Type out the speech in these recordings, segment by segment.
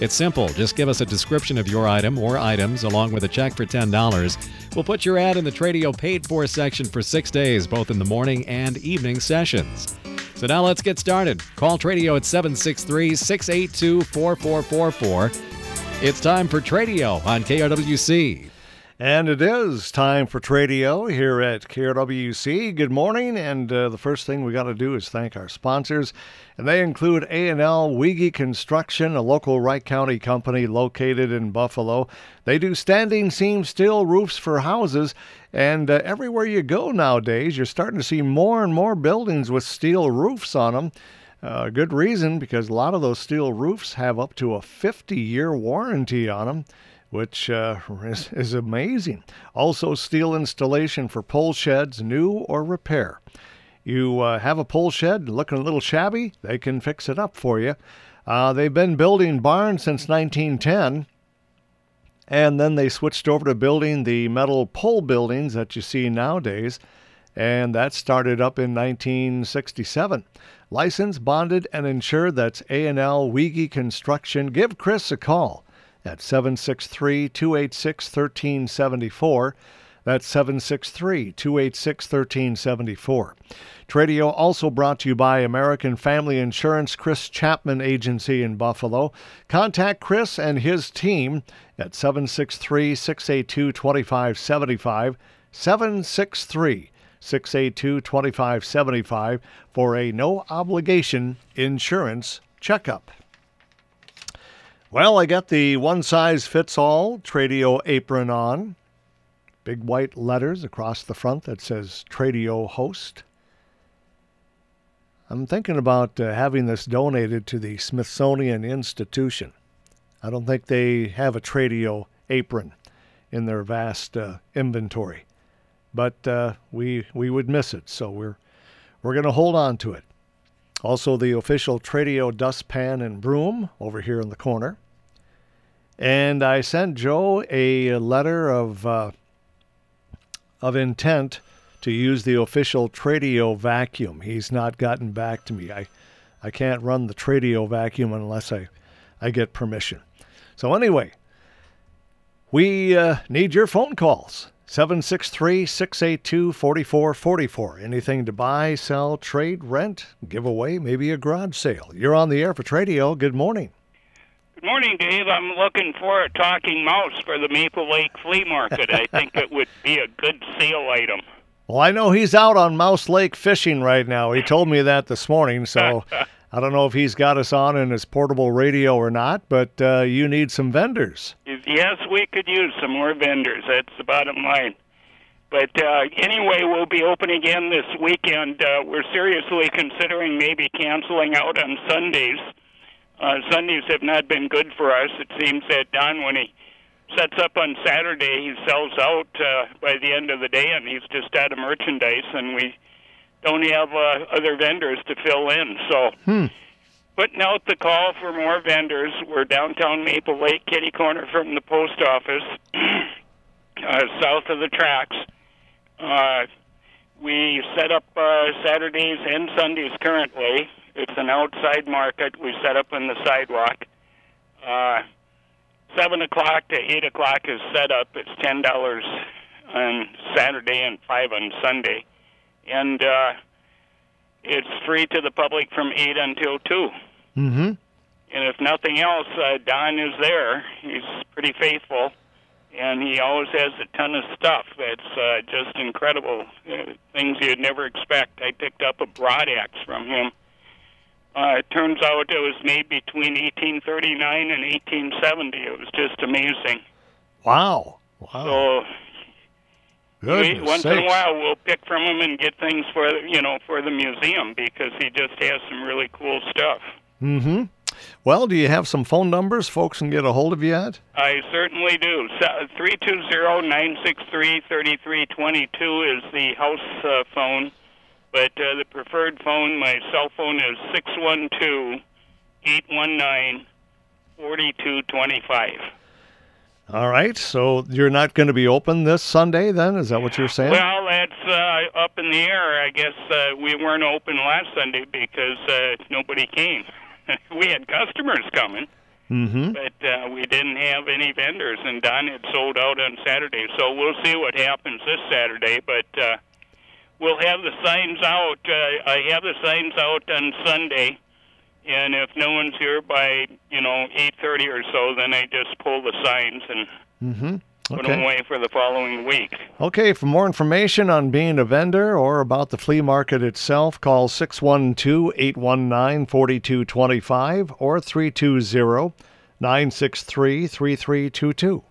It's simple. Just give us a description of your item or items along with a check for $10. We'll put your ad in the Tradio paid for section for six days, both in the morning and evening sessions. So now let's get started. Call Tradio at 763 682 4444. It's time for Tradio on KRWC. And it is time for Tradio here at KRWC. Good morning, and uh, the first thing we got to do is thank our sponsors, and they include A&L Weege Construction, a local Wright County company located in Buffalo. They do standing seam steel roofs for houses, and uh, everywhere you go nowadays, you're starting to see more and more buildings with steel roofs on them. Uh, good reason because a lot of those steel roofs have up to a 50 year warranty on them which uh, is, is amazing. Also, steel installation for pole sheds, new or repair. You uh, have a pole shed looking a little shabby, they can fix it up for you. Uh, they've been building barns since 1910, and then they switched over to building the metal pole buildings that you see nowadays, and that started up in 1967. Licensed, bonded, and insured. That's A&L Weege Construction. Give Chris a call at 763 286 1374. That's 763 286 1374. Tradio also brought to you by American Family Insurance Chris Chapman Agency in Buffalo. Contact Chris and his team at 763 682 2575. 763 682 2575 for a no obligation insurance checkup. Well, I got the one size fits all Tradio apron on. Big white letters across the front that says Tradio host. I'm thinking about uh, having this donated to the Smithsonian Institution. I don't think they have a Tradio apron in their vast uh, inventory, but uh, we we would miss it, so we're we're going to hold on to it. Also, the official Tradio dustpan and broom over here in the corner. And I sent Joe a letter of uh, of intent to use the official Tradio vacuum. He's not gotten back to me. I I can't run the Tradio vacuum unless I I get permission. So anyway, we uh, need your phone calls. 763 682 4444. Anything to buy, sell, trade, rent, give away, maybe a garage sale. You're on the air for Tradio. Good morning. Good morning, Dave. I'm looking for a talking mouse for the Maple Lake Flea Market. I think it would be a good sale item. Well, I know he's out on Mouse Lake fishing right now. He told me that this morning, so I don't know if he's got us on in his portable radio or not, but uh, you need some vendors. Yes, we could use some more vendors. That's the bottom line. But uh, anyway, we'll be open again this weekend. Uh, we're seriously considering maybe canceling out on Sundays. Uh, Sundays have not been good for us. It seems that Don, when he sets up on Saturday, he sells out uh, by the end of the day, and he's just out of merchandise, and we don't have uh, other vendors to fill in. So, hmm. putting out the call for more vendors. We're downtown Maple Lake, kitty corner from the post office, uh, south of the tracks. Uh, we set up uh, Saturdays and Sundays currently. It's an outside market. We set up on the sidewalk. Uh, seven o'clock to eight o'clock is set up. It's ten dollars on Saturday and five on Sunday and uh, it's free to the public from eight until 2 Mm-hmm. And if nothing else, uh, Don is there. He's pretty faithful, and he always has a ton of stuff that's uh, just incredible. Uh, things you'd never expect. I picked up a broad axe from him. Uh, it turns out it was made between 1839 and 1870. It was just amazing. Wow. Wow. So Goodness once in a while we'll pick from him and get things for the- you know for the museum because he just has some really cool stuff. Mm-hmm. Well, do you have some phone numbers folks can get a hold of you at? I certainly do. 320-963-3322 is the house uh, phone, but uh, the preferred phone, my cell phone is 612-819-4225. All right. So you're not going to be open this Sunday then? Is that what you're saying? Well, that's uh, up in the air. I guess uh, we weren't open last Sunday because uh, nobody came. we had customers coming, mm-hmm. but uh, we didn't have any vendors, and Don had sold out on Saturday. So we'll see what happens this Saturday, but uh, we'll have the signs out. Uh, I have the signs out on Sunday, and if no one's here by you know 8:30 or so, then I just pull the signs and Mm-hmm. put them away for the following week. Okay. For more information on being a vendor or about the flea market itself, call 612 819 4225 or 320 963 3322.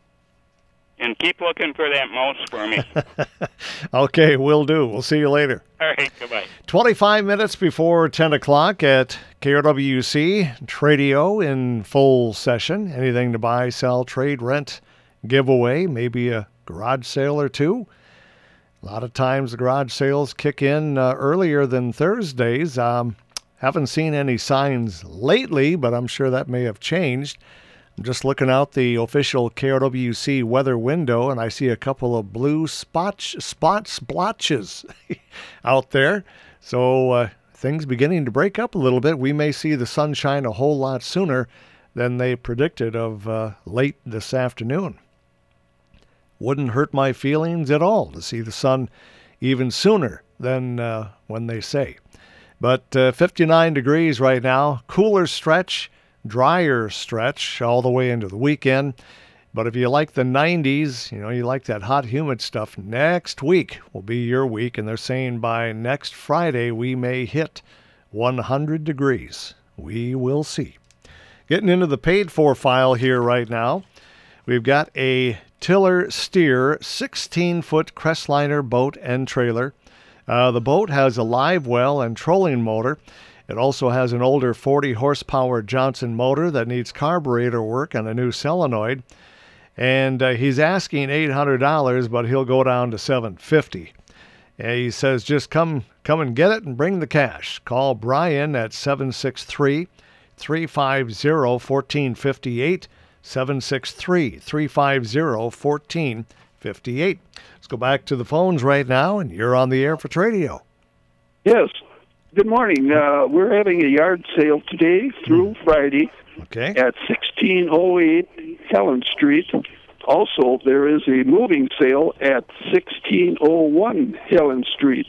And keep looking for that mouse for me. Okay, we'll do. We'll see you later. All right, goodbye. 25 minutes before 10 o'clock at KRWC, Tradio in full session. Anything to buy, sell, trade, rent, giveaway, maybe a garage sale or two. A lot of times the garage sales kick in uh, earlier than Thursdays. Um, haven't seen any signs lately, but I'm sure that may have changed. I'm just looking out the official KRWC weather window, and I see a couple of blue spots, spot splotches out there. So uh, things beginning to break up a little bit. We may see the sunshine a whole lot sooner than they predicted of uh, late this afternoon. Wouldn't hurt my feelings at all to see the sun even sooner than uh, when they say. But uh, 59 degrees right now, cooler stretch, drier stretch all the way into the weekend. But if you like the 90s, you know, you like that hot, humid stuff, next week will be your week. And they're saying by next Friday we may hit 100 degrees. We will see. Getting into the paid for file here right now. We've got a Tiller Steer 16 foot Crestliner boat and trailer. Uh, the boat has a live well and trolling motor. It also has an older 40 horsepower Johnson motor that needs carburetor work and a new solenoid. And uh, he's asking $800, but he'll go down to 750. And he says, just come, come and get it and bring the cash. Call Brian at 763 350 1458. 763 350 1458. Let's go back to the phones right now, and you're on the air for Tradio. Yes. Good morning. Uh, we're having a yard sale today through Friday Okay. at 1608 Helen Street. Also, there is a moving sale at 1601 Helen Street.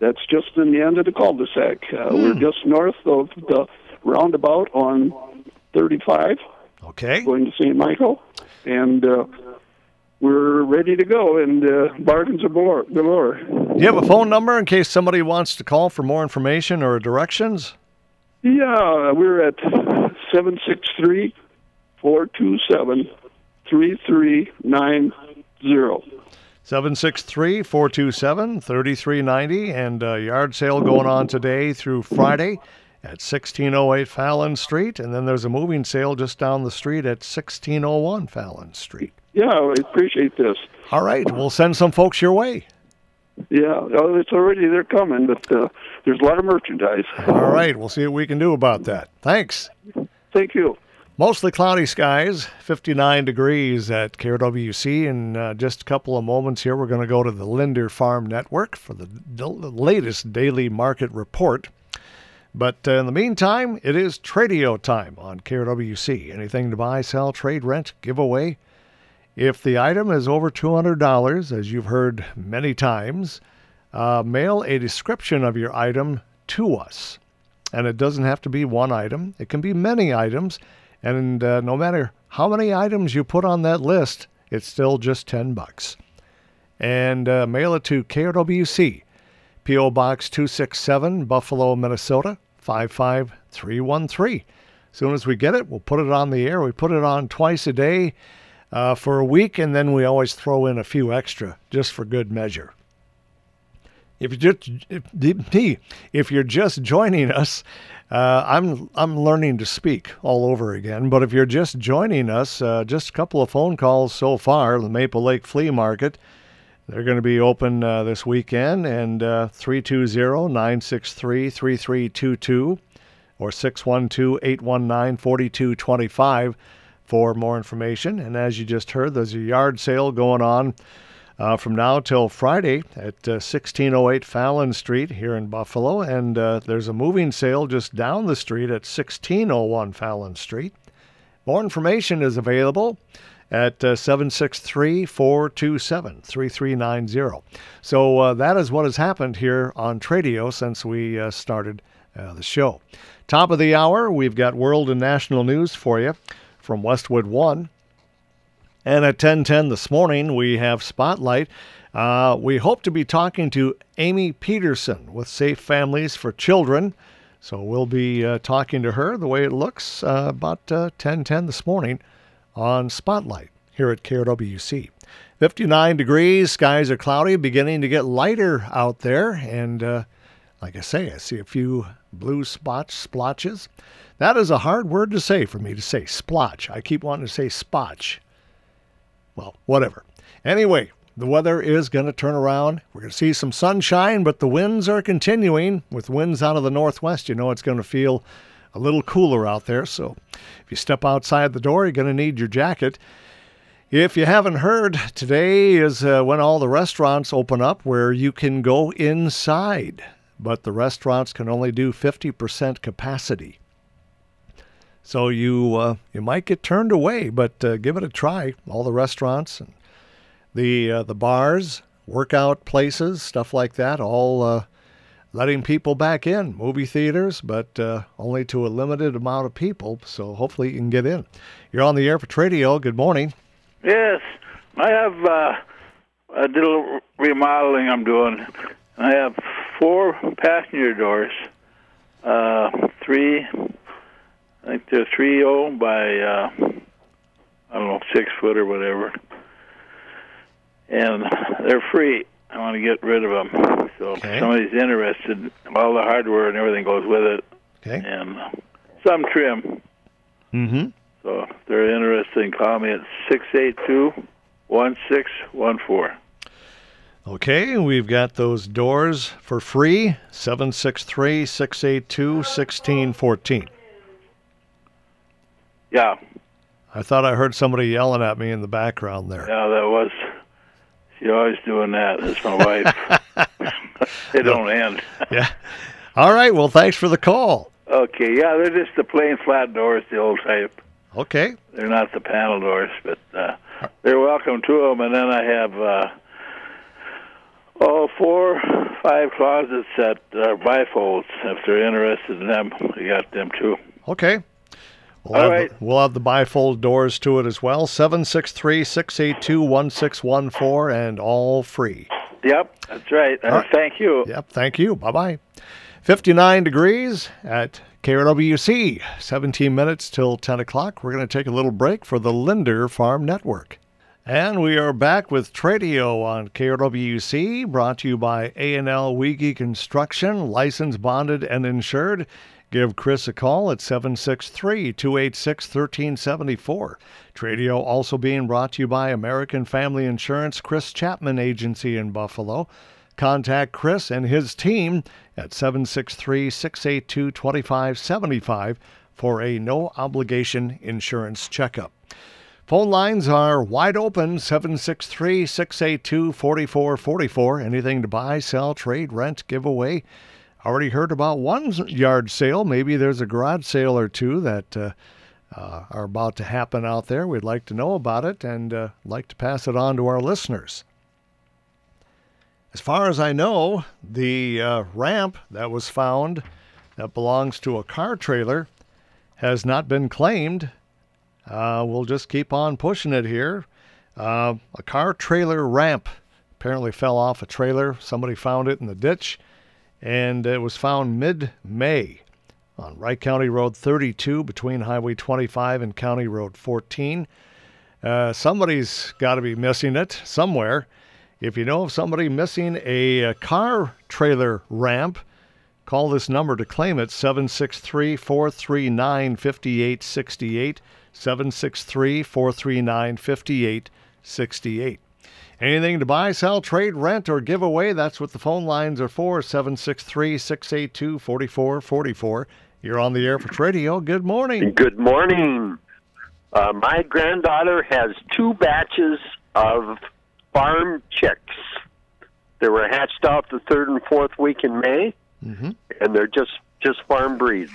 That's just in the end of the cul-de-sac. Uh, We're just north of the roundabout on 35 Okay. going to St. Michael. And uh, we're ready to go, and uh, bargains are galore. Do you have a phone number in case somebody wants to call for more information or directions? Yeah, we're at 763 427 3390. 763 427 3390. And uh, yard sale going on today through Friday at 1608 Fallon Street. And then there's a moving sale just down the street at 1601 Fallon Street. Yeah, I appreciate this. All right. We'll send some folks your way. Yeah, oh, it's already, they're coming, but uh, there's a lot of merchandise. All right. We'll see what we can do about that. Thanks. Thank you. Mostly cloudy skies, 59 degrees at KRWC. In uh, just a couple of moments here, we're going to go to the Linder Farm Network for the, the latest daily market report. But uh, in the meantime, it is Tradio time on KRWC. Anything to buy, sell, trade, rent, give away. If the item is over $200, as you've heard many times, uh, mail a description of your item to us. And it doesn't have to be one item, it can be many items. And uh, no matter how many items you put on that list, it's still just 10 bucks. And uh, mail it to KRWC, P.O. Box 267, Buffalo, Minnesota 55313. As soon as we get it, we'll put it on the air. We put it on twice a day uh, for a week, and then we always throw in a few extra just for good measure. If you're just if, if you're just joining us, uh, I'm I'm learning to speak all over again. But if you're just joining us, uh, just a couple of phone calls so far. The Maple Lake Flea Market, they're going to be open uh, this weekend, and uh, 320-963-3322 or 612-819-4225 for more information. And as you just heard, there's a yard sale going on uh, from now till Friday at uh, 1608 Fallon Street here in Buffalo. And uh, there's a moving sale just down the street at 1601 Fallon Street. More information is available at uh, 763 427 3390. So uh, that is what has happened here on Tradio since we uh, started the show. Top of the hour, we've got world and national news for you from Westwood One. And at 10:10 this morning, we have Spotlight. Uh, we hope to be talking to Amy Peterson with Safe Families for Children. So we'll be uh, talking to her the way it looks uh, about 10:10 uh, this morning on Spotlight here at KRWC. 59 degrees, skies are cloudy, beginning to get lighter out there, and uh, like I say, I see a few blue spots, splotches. That is a hard word to say for me to say, splotch. I keep wanting to say spotch. Well, whatever. Anyway, the weather is going to turn around. We're going to see some sunshine, but the winds are continuing. With winds out of the northwest, you know it's going to feel a little cooler out there. So if you step outside the door, you're going to need your jacket. If you haven't heard, today is uh, when all the restaurants open up where you can go inside, but the restaurants can only do 50% capacity. So you uh, you might get turned away, but uh, give it a try. All the restaurants and the uh, the bars, workout places, stuff like that, all uh, letting people back in. Movie theaters, but uh, only to a limited amount of people. So hopefully you can get in. You're on the air for Tradio. Good morning. Yes, I have uh, a little remodeling I'm doing. I have four passenger doors, uh, three, I think they're 3 by, uh, I don't know, six foot or whatever. And they're free. I want to get rid of them. So okay. if somebody's interested, all the hardware and everything goes with it. Okay. And uh, some trim. Mm-hmm. So if they're interested, call me at 682 1614. Okay, we've got those doors for free 763 682 1614. Yeah. I thought I heard somebody yelling at me in the background there. Yeah, that was. She's always doing that. That's my wife. they don't end. yeah. All right. Well, thanks for the call. Okay. Yeah, they're just the plain flat doors, the old type. Okay. They're not the panel doors, but uh, they're welcome to them. And then I have uh, oh four, five closets that are bifolds. If they're interested in them, we got them too. Okay. We'll all have right. The, we'll have the bifold doors to it as well. 763 682 1614 and all free. Yep, that's right. Uh, right. Thank you. Yep, thank you. Bye bye. 59 degrees at KRWC. 17 minutes till 10 o'clock. We're going to take a little break for the Linder Farm Network. And we are back with Tradio on KRWC, brought to you by A&L Weege Construction, licensed, bonded, and insured. Give Chris a call at 763 286 1374. Tradio also being brought to you by American Family Insurance, Chris Chapman Agency in Buffalo. Contact Chris and his team at 763 682 2575 for a no obligation insurance checkup. Phone lines are wide open 763 682 4444. Anything to buy, sell, trade, rent, give away. Already heard about one yard sale. Maybe there's a garage sale or two that uh, uh, are about to happen out there. We'd like to know about it and uh, like to pass it on to our listeners. As far as I know, the uh, ramp that was found that belongs to a car trailer has not been claimed. Uh, we'll just keep on pushing it here. Uh, a car trailer ramp apparently fell off a trailer. Somebody found it in the ditch and it was found mid May on Wright County Road 32 between Highway 25 and County Road 14. Uh, somebody's got to be missing it somewhere. If you know of somebody missing a, a car trailer ramp, call this number to claim it 763 439 5868. 763 439 5868. Anything to buy, sell, trade, rent, or give away, that's what the phone lines are for 763 682 4444. You're on the air for Radio. Good morning. Good morning. Uh, my granddaughter has two batches of farm chicks. They were hatched out the third and fourth week in May, Mhm. and they're just just farm breeds.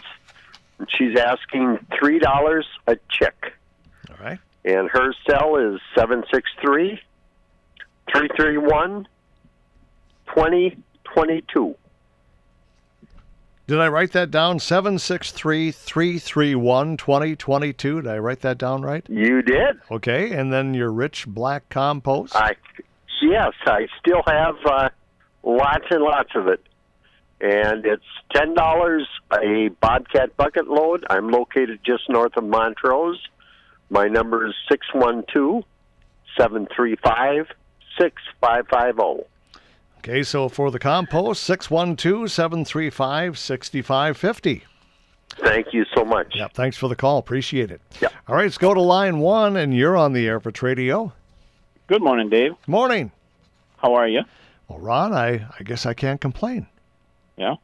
And she's asking three dollars a chick, All right. and her cell is 763 331 2022. Did I write that down? 763 331 2022. Did I write that down right? You did. Okay. And then your rich black compost. I yes, I still have uh, lots and lots of it, and it's ten dollars a Bobcat bucket load. I'm located just north of Montrose. My number is six one two seven three five six five five zero. Okay, so for the compost, 612 735 6550. Thank you so much. Yep, thanks for the call. Appreciate it. Yep. All right, let's go to line one, and you're on the air for Tradio. Good morning, Dave. Morning. How are you? Well, Ron, I, I guess I can't complain. Yeah.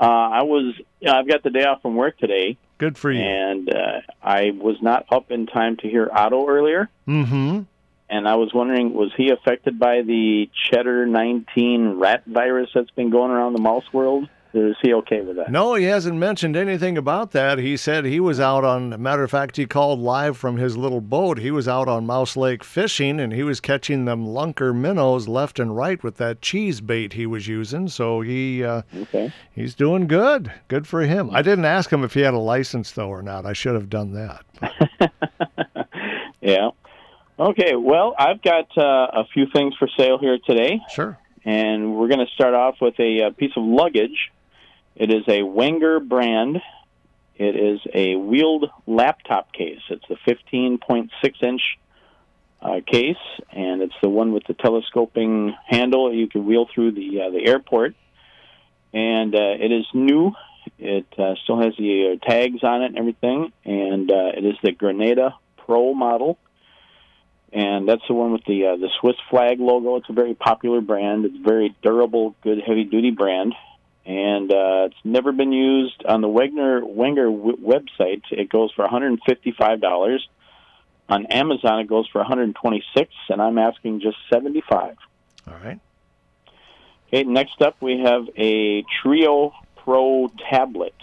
Uh, I was. Yeah, I've got the day off from work today, Good for you. and uh, I was not up in time to hear Otto earlier. Mm-hmm. And I was wondering, was he affected by the Cheddar 19 rat virus that's been going around the mouse world? Is he okay with that? No, he hasn't mentioned anything about that. He said he was out on, matter of fact, he called live from his little boat. He was out on Mouse Lake fishing and he was catching them lunker minnows left and right with that cheese bait he was using. So he uh, Okay. he's doing good. Good for him. I didn't ask him if he had a license though or not. I should have done that. yeah. Okay. Well, I've got uh, a few things for sale here today. Sure. and we're going to start off with a, uh piece of luggage. It is a Wenger brand. It is a wheeled laptop case. It's a 15.6 inch uh, case, and it's the one with the telescoping handle. You can wheel through the uh, the airport, and uh, it is new. It uh, still has the uh, tags on it and everything, and uh, it is the Granada Pro model and that's the one with the uh, the Swiss flag logo. It's a very popular brand. It's a very durable, good heavy duty brand, and uh, it's never been used on the Wegner Wenger w- website. It goes for one hundred and fifty five dollars. On Amazon, it goes for one hundred and twenty six, and I'm asking just seventy five. All right. Okay, next up we have a Trio Pro tablet.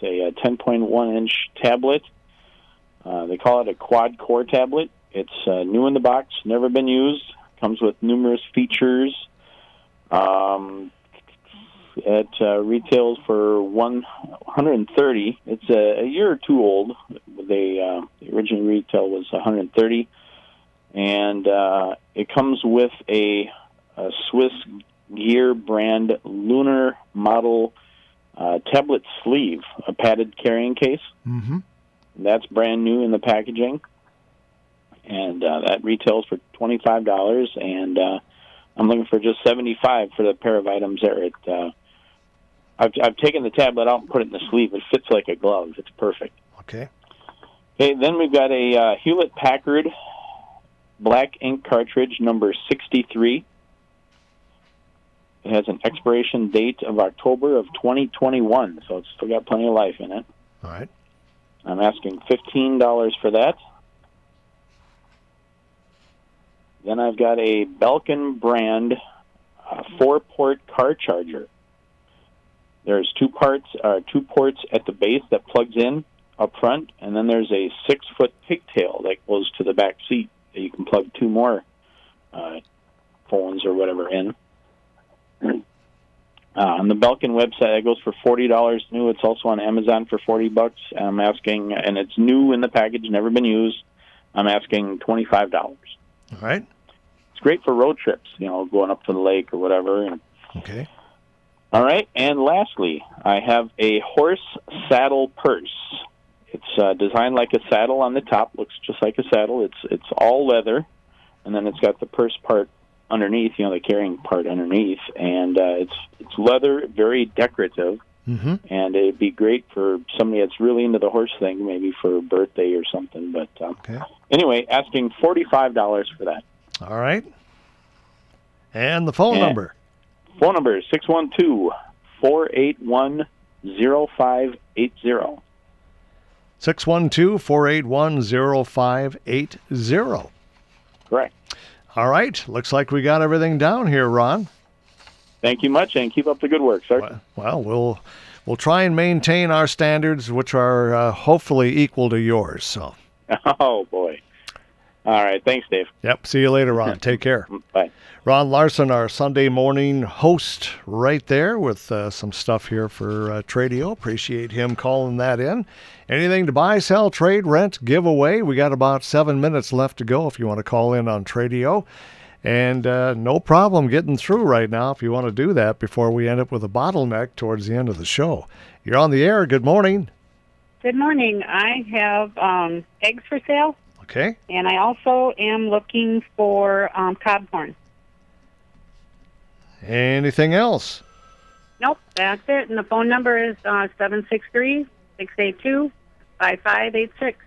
It's a, uh 10.1 inch tablet. Uh, they call it a quad core tablet. It's uh, new in the box, never been used. Comes with numerous features. Um, it uh, retails for one 130. It's a, a year or two old. They uh, the original retail was 130, and uh, it comes with a, a Swiss Gear brand lunar model uh, tablet sleeve, a padded carrying case. Mm-hmm. That's brand new in the packaging, and uh, that retails for twenty five dollars. And uh, I'm looking for just seventy five for the pair of items there. It, uh, I've I've taken the tablet out and put it in the sleeve. It fits like a glove. It's perfect. Okay. Okay, then we've got a uh, Hewlett Packard black ink cartridge number 63. It has an expiration date of October of 2021, so it's still got plenty of life in it. All right. I'm asking $15 for that. Then I've got a Belkin brand uh, four-port car charger. There's two parts, uh, two ports at the base that plugs in up front, and then there's a six-foot pigtail that goes to the back seat that you can plug two more uh, phones or whatever in. Uh, on the Belkin website, it goes for forty dollars new. It's also on Amazon for forty bucks. I'm asking, and it's new in the package, never been used. I'm asking twenty five dollars. All right. It's great for road trips, you know, going up to the lake or whatever. And, Okay. All right, and lastly, I have a horse saddle purse. It's uh, designed like a saddle on the top, looks just like a saddle. It's it's all leather, and then it's got the purse part underneath, you know, the carrying part underneath, and uh, it's it's leather, very decorative, Mm-hmm. and it'd be great for somebody that's really into the horse thing, maybe for a birthday or something. But um, Okay. anyway, asking forty five dollars for that. All right. And the phone Yeah. number. Phone number is six one two four eight one zero five eight zero. 612 481 0580. Correct. All right. Looks like we got everything down here, Ron. Thank you much, and keep up the good work, sir. Well, well, we'll we'll try and maintain our standards, which are uh, hopefully equal to yours. So, Oh boy. All right. Thanks, Dave. yep. See you later, Ron. Take care. Bye. Ron Larson, our Sunday morning host, right there with uh, some stuff here for uh, Tradio. Appreciate him calling that in. Anything to buy, sell, trade, rent, give away? We got about seven minutes left to go if you want to call in on Tradio. And uh, no problem getting through right now if you want to do that before we end up with a bottleneck towards the end of the show. You're on the air. Good morning. Good morning. I have um, eggs for sale, Okay. and I also am looking for um, cob corn. Anything else? Nope, that's it. And the phone number is uh, seven six three six eight two five five eight six.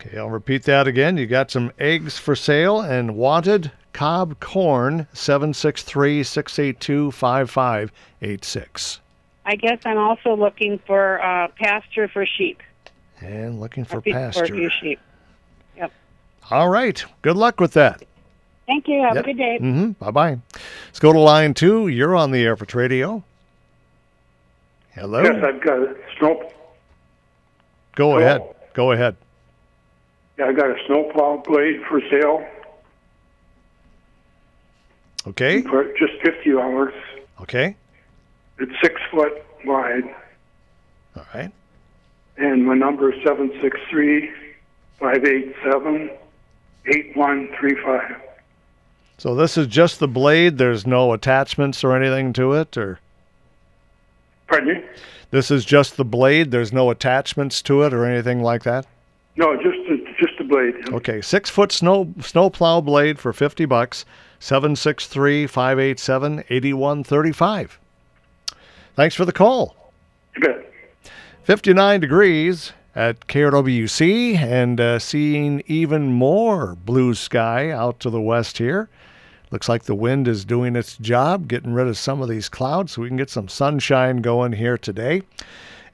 Okay, I'll repeat that again. You got some eggs for sale and wanted cob corn 763 682 5586. I guess I'm also looking for uh, pasture for sheep. And looking for Or feed For pasture. sheep. All right. Good luck with that. Thank you. Have Yep. a good day. Mm-hmm. Bye bye. Let's go to line two. You're on the air for Tradio. Hello. Yes, I've got a snow. Go Hello. ahead. Go ahead. Yeah, I got a snowplow blade for sale Okay. for just fifty dollars. Okay. It's six foot wide, All right. and my number is seven six three five eight seven eight one three five. So this is just the blade. There's no attachments or anything to it, or Pardon me? this is just the blade. There's no attachments to it or anything like that. No, just a, just a blade. Okay, six foot snow snow plow blade for fifty bucks. Seven six three five eight seven eighty one thirty five. Thanks for the call. You bet. 59 degrees at KRWC and uh, seeing even more blue sky out to the west here. Looks like the wind is doing its job, getting rid of some of these clouds so we can get some sunshine going here today.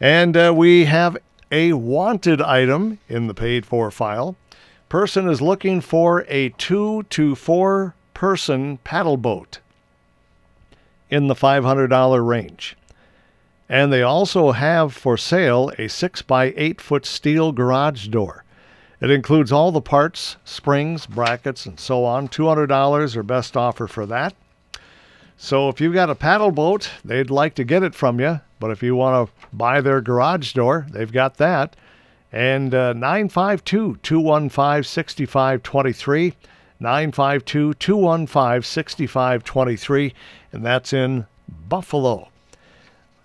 And uh, we have a wanted item in the paid for file. Person is looking for a two to four person paddle boat in the $500 range. And they also have for sale a 6 by 8 foot steel garage door. It includes all the parts, springs, brackets, and so on. $200 are best offer for that. So if you've got a paddle boat, they'd like to get it from you. But if you want to buy their garage door, they've got that. And uh, 952 215 6523. 952 215 6523. And that's in Buffalo.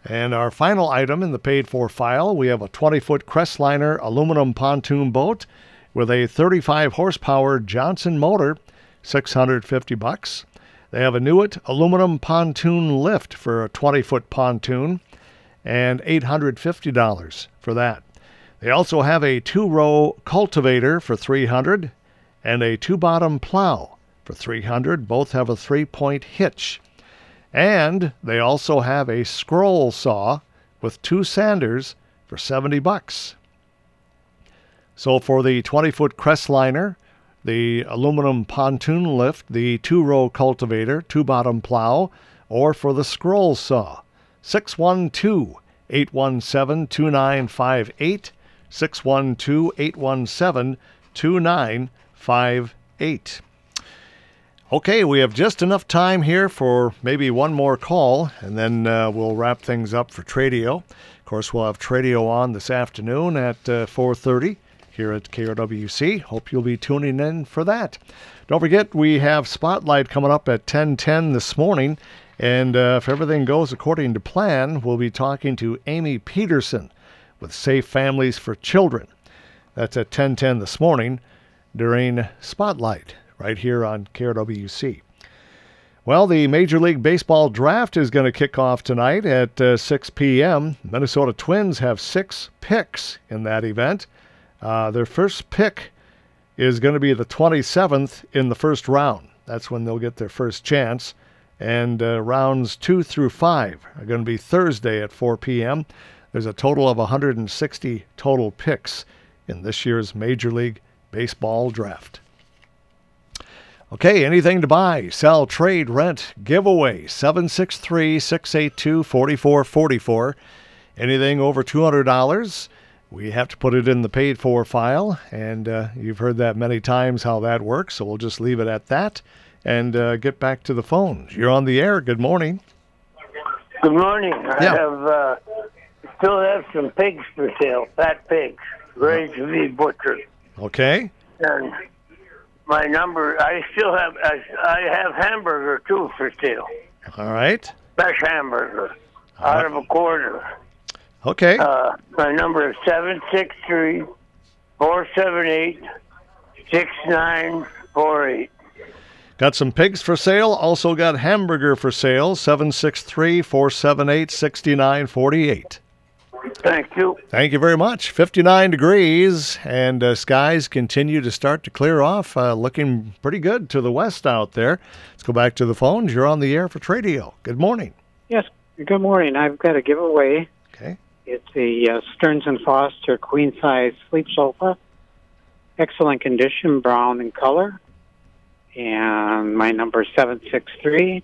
And our final item in the paid for file, we have a 20 foot Crestliner aluminum pontoon boat with a 35 horsepower Johnson motor, 650 bucks. They have a Hewitt aluminum pontoon lift for a 20 foot pontoon and $850 for that. They also have a two row cultivator for 300 and a two bottom plow for 300. Both have a three point hitch. And they also have a scroll saw with two sanders for 70 bucks. So for the 20-foot Crestliner, the aluminum pontoon lift, the two-row cultivator, two-bottom plow, or for the scroll saw, 612-817-2958, 612-817-2958. Okay, we have just enough time here for maybe one more call, and then uh, we'll wrap things up for Tradio. Of course, we'll have Tradio on this afternoon at uh, 4:30 here at KRWC. Hope you'll be tuning in for that. Don't forget, we have Spotlight coming up at 10:10 this morning, and uh, if everything goes according to plan, we'll be talking to Amy Peterson with Safe Families for Children. That's at 10:10 this morning during Spotlight right here on KRWC. Well, the Major League Baseball draft is going to kick off tonight at uh, 6 p.m. Minnesota Twins have six picks in that event. Uh, their first pick is going to be the 27th in the first round. That's when they'll get their first chance. And uh, rounds two through five are going to be Thursday at 4 p.m. There's a total of 160 total picks in this year's Major League Baseball draft. Okay, anything to buy, sell, trade, rent, giveaway, 763 682 4444. Anything over $200, we have to put it in the paid for file, and uh, you've heard that many times how that works, so we'll just leave it at that and uh, get back to the phones. You're on the air. Good morning. Good morning. I Yeah. have uh, still have some pigs for sale, fat pigs, ready to be butchered. Okay. And my number, I still have, I, I have hamburger too for sale. All right. Best hamburger out of a quarter. Okay. Uh, my number is seven six three four seven eight six nine four eight. Got some pigs for sale. Also got hamburger for sale. 763 478 6948. Thank you. Thank you very much. 59 degrees, and uh, skies continue to start to clear off. Uh, looking pretty good to the west out there. Let's go back to the phones. You're on the air for Tradio. Good morning. Yes. Good morning. I've got a giveaway. Okay. It's a uh, Stearns and Foster queen size sleep sofa. Excellent condition, brown in color. And my number is 763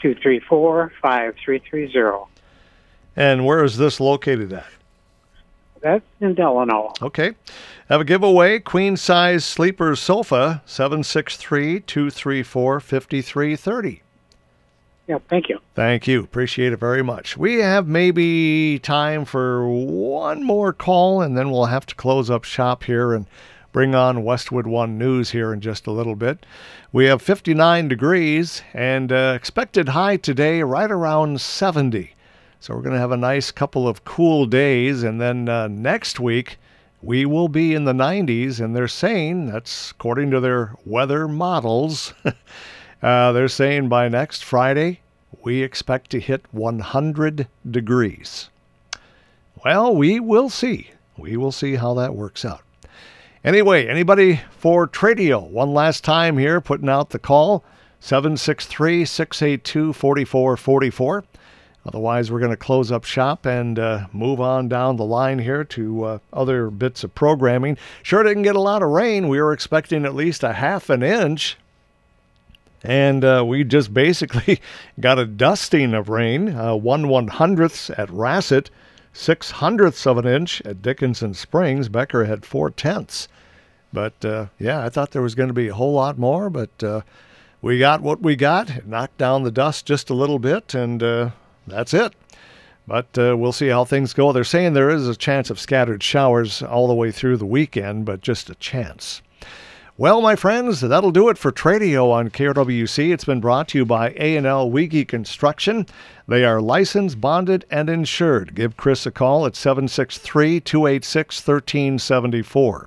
234 5330. And where is this located at? That's in Delano. Okay. Have a giveaway queen size sleeper sofa 763 234 5330. Yeah, thank you. Thank you. Appreciate it very much. We have maybe time for one more call, and then we'll have to close up shop here and bring on Westwood One News here in just a little bit. We have 59 degrees and uh, expected high today right around 70. So we're going to have a nice couple of cool days, and then uh, next week we will be in the 90s, and they're saying that's according to their weather models. Uh, they're saying by next Friday, we expect to hit 100 degrees. Well, we will see. We will see how that works out. Anyway, anybody for Tradio? One last time here, putting out the call 763 682 4444. Otherwise, we're going to close up shop and uh, move on down the line here to uh, other bits of programming. Sure didn't get a lot of rain. We were expecting at least a half an inch and uh, we just basically got a dusting of rain. Uh, one one hundredths at Rassett, six hundredths of an inch at Dickinson Springs. Becker had four tenths. But uh, yeah, I thought there was going to be a whole lot more, but uh, we got what we got. Knocked down the dust just a little bit, and uh, that's it. But uh, we'll see how things go. They're saying there is a chance of scattered showers all the way through the weekend, but just a chance. Well, my friends, that'll do it for Tradio on KRWC. It's been brought to you by A&L Weege Construction. They are licensed, bonded, and insured. Give Chris a call at 763-286-1374.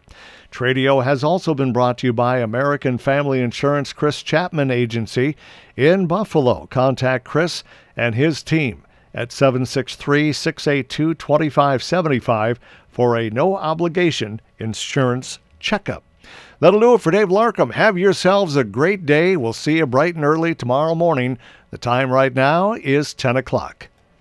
Tradio has also been brought to you by American Family Insurance Chris Chapman Agency in Buffalo. Contact Chris and his team at 763-682-2575 for a no obligation insurance checkup. That'll do it for Dave Larkham. Have yourselves a great day. We'll see you bright and early tomorrow morning. The time right now is 10 o'clock.